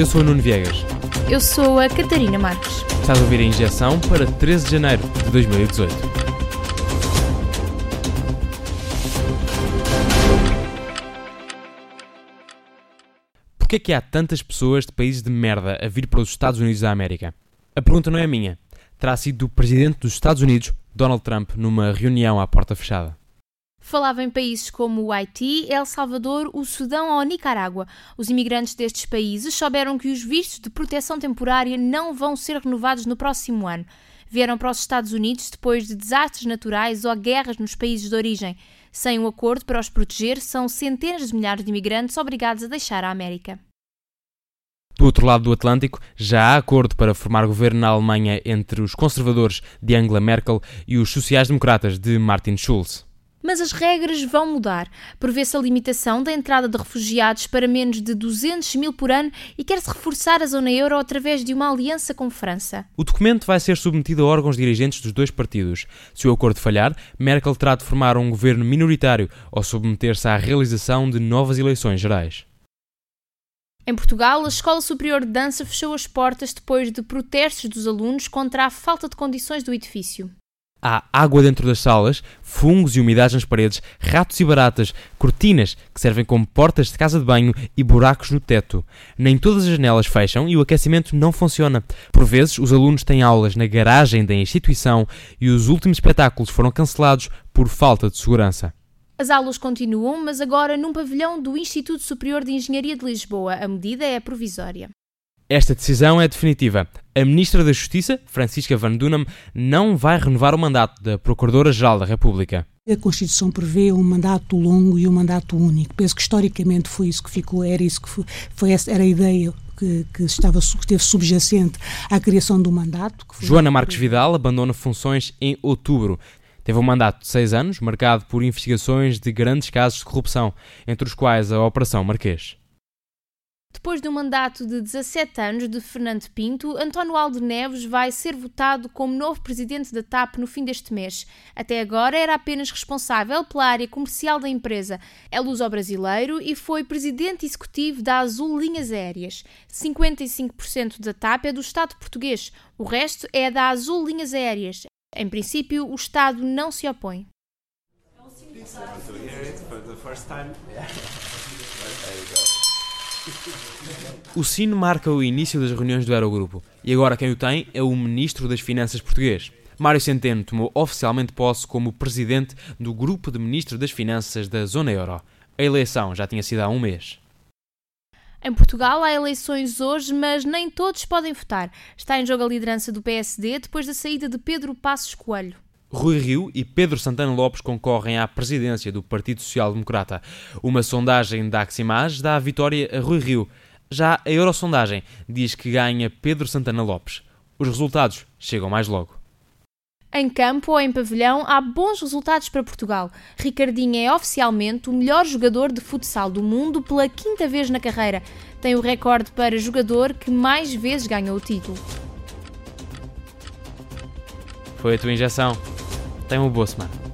Eu sou o Nuno Viegas. Eu sou a Catarina Marques. Estás a ouvir a injeção para 13 de janeiro de 2018. Porquê é que há tantas pessoas de países de merda a vir para os Estados Unidos da América? A pergunta não é minha. Terá sido do presidente dos Estados Unidos, Donald Trump, numa reunião à porta fechada. Falava em países como o Haiti, El Salvador, o Sudão ou a Nicarágua. Os imigrantes destes países souberam que os vistos de proteção temporária não vão ser renovados no próximo ano. Vieram para os Estados Unidos depois de desastres naturais ou guerras nos países de origem. Sem um acordo para os proteger, são centenas de milhares de imigrantes obrigados a deixar a América. Do outro lado do Atlântico, já há acordo para formar governo na Alemanha entre os conservadores de Angela Merkel e os sociais-democratas de Martin Schulz. Mas as regras vão mudar. Prevê-se a limitação da entrada de refugiados para menos de 200 mil por ano e quer-se reforçar a zona euro através de uma aliança com França. O documento vai ser submetido a órgãos dirigentes dos dois partidos. Se o acordo falhar, Merkel terá de formar um governo minoritário ou submeter-se à realização de novas eleições gerais. Em Portugal, a Escola Superior de Dança fechou as portas depois de protestos dos alunos contra a falta de condições do edifício. Há água dentro das salas, fungos e umidade nas paredes, ratos e baratas, cortinas que servem como portas de casa de banho e buracos no teto. Nem todas as janelas fecham e o aquecimento não funciona. Por vezes, os alunos têm aulas na garagem da instituição e os últimos espetáculos foram cancelados por falta de segurança. As aulas continuam, mas agora num pavilhão do Instituto Superior de Engenharia de Lisboa. A medida é provisória. Esta decisão é definitiva. A Ministra da Justiça, Francisca Van Dunham, não vai renovar o mandato da Procuradora-Geral da República. A Constituição prevê um mandato longo e um mandato único. Penso que historicamente foi isso que ficou, era isso que foi, foi essa, era a ideia que, que, estava, que esteve subjacente à criação do mandato. Joana Marques Vidal abandona funções em outubro. Teve um mandato de seis anos, marcado por investigações de grandes casos de corrupção, entre os quais a Operação Marquês. Depois de um mandato de 17 anos de Fernando Pinto, António Aldo Neves vai ser votado como novo presidente da TAP no fim deste mês. Até agora era apenas responsável pela área comercial da empresa. É luso-brasileiro e foi presidente executivo da Azul Linhas Aéreas. 55% da TAP é do Estado português, o resto é da Azul Linhas Aéreas. Em princípio, o Estado não se opõe. O sino marca o início das reuniões do Eurogrupo e agora quem o tem é o Ministro das Finanças português. Mário Centeno tomou oficialmente posse como presidente do Grupo de Ministros das Finanças da Zona Euro. A eleição já tinha sido há um mês. Em Portugal há eleições hoje, mas nem todos podem votar. Está em jogo a liderança do PSD depois da saída de Pedro Passos Coelho. Rui Rio e Pedro Santana Lopes concorrem à presidência do Partido Social Democrata. Uma sondagem da Aximage dá a vitória a Rui Rio. Já a Eurosondagem diz que ganha Pedro Santana Lopes. Os resultados chegam mais logo. Em campo ou em pavilhão, há bons resultados para Portugal. Ricardinho é oficialmente o melhor jogador de futsal do mundo pela quinta vez na carreira. Tem o recorde para jogador que mais vezes ganhou o título. Foi a tua injeção. Time o Bosman.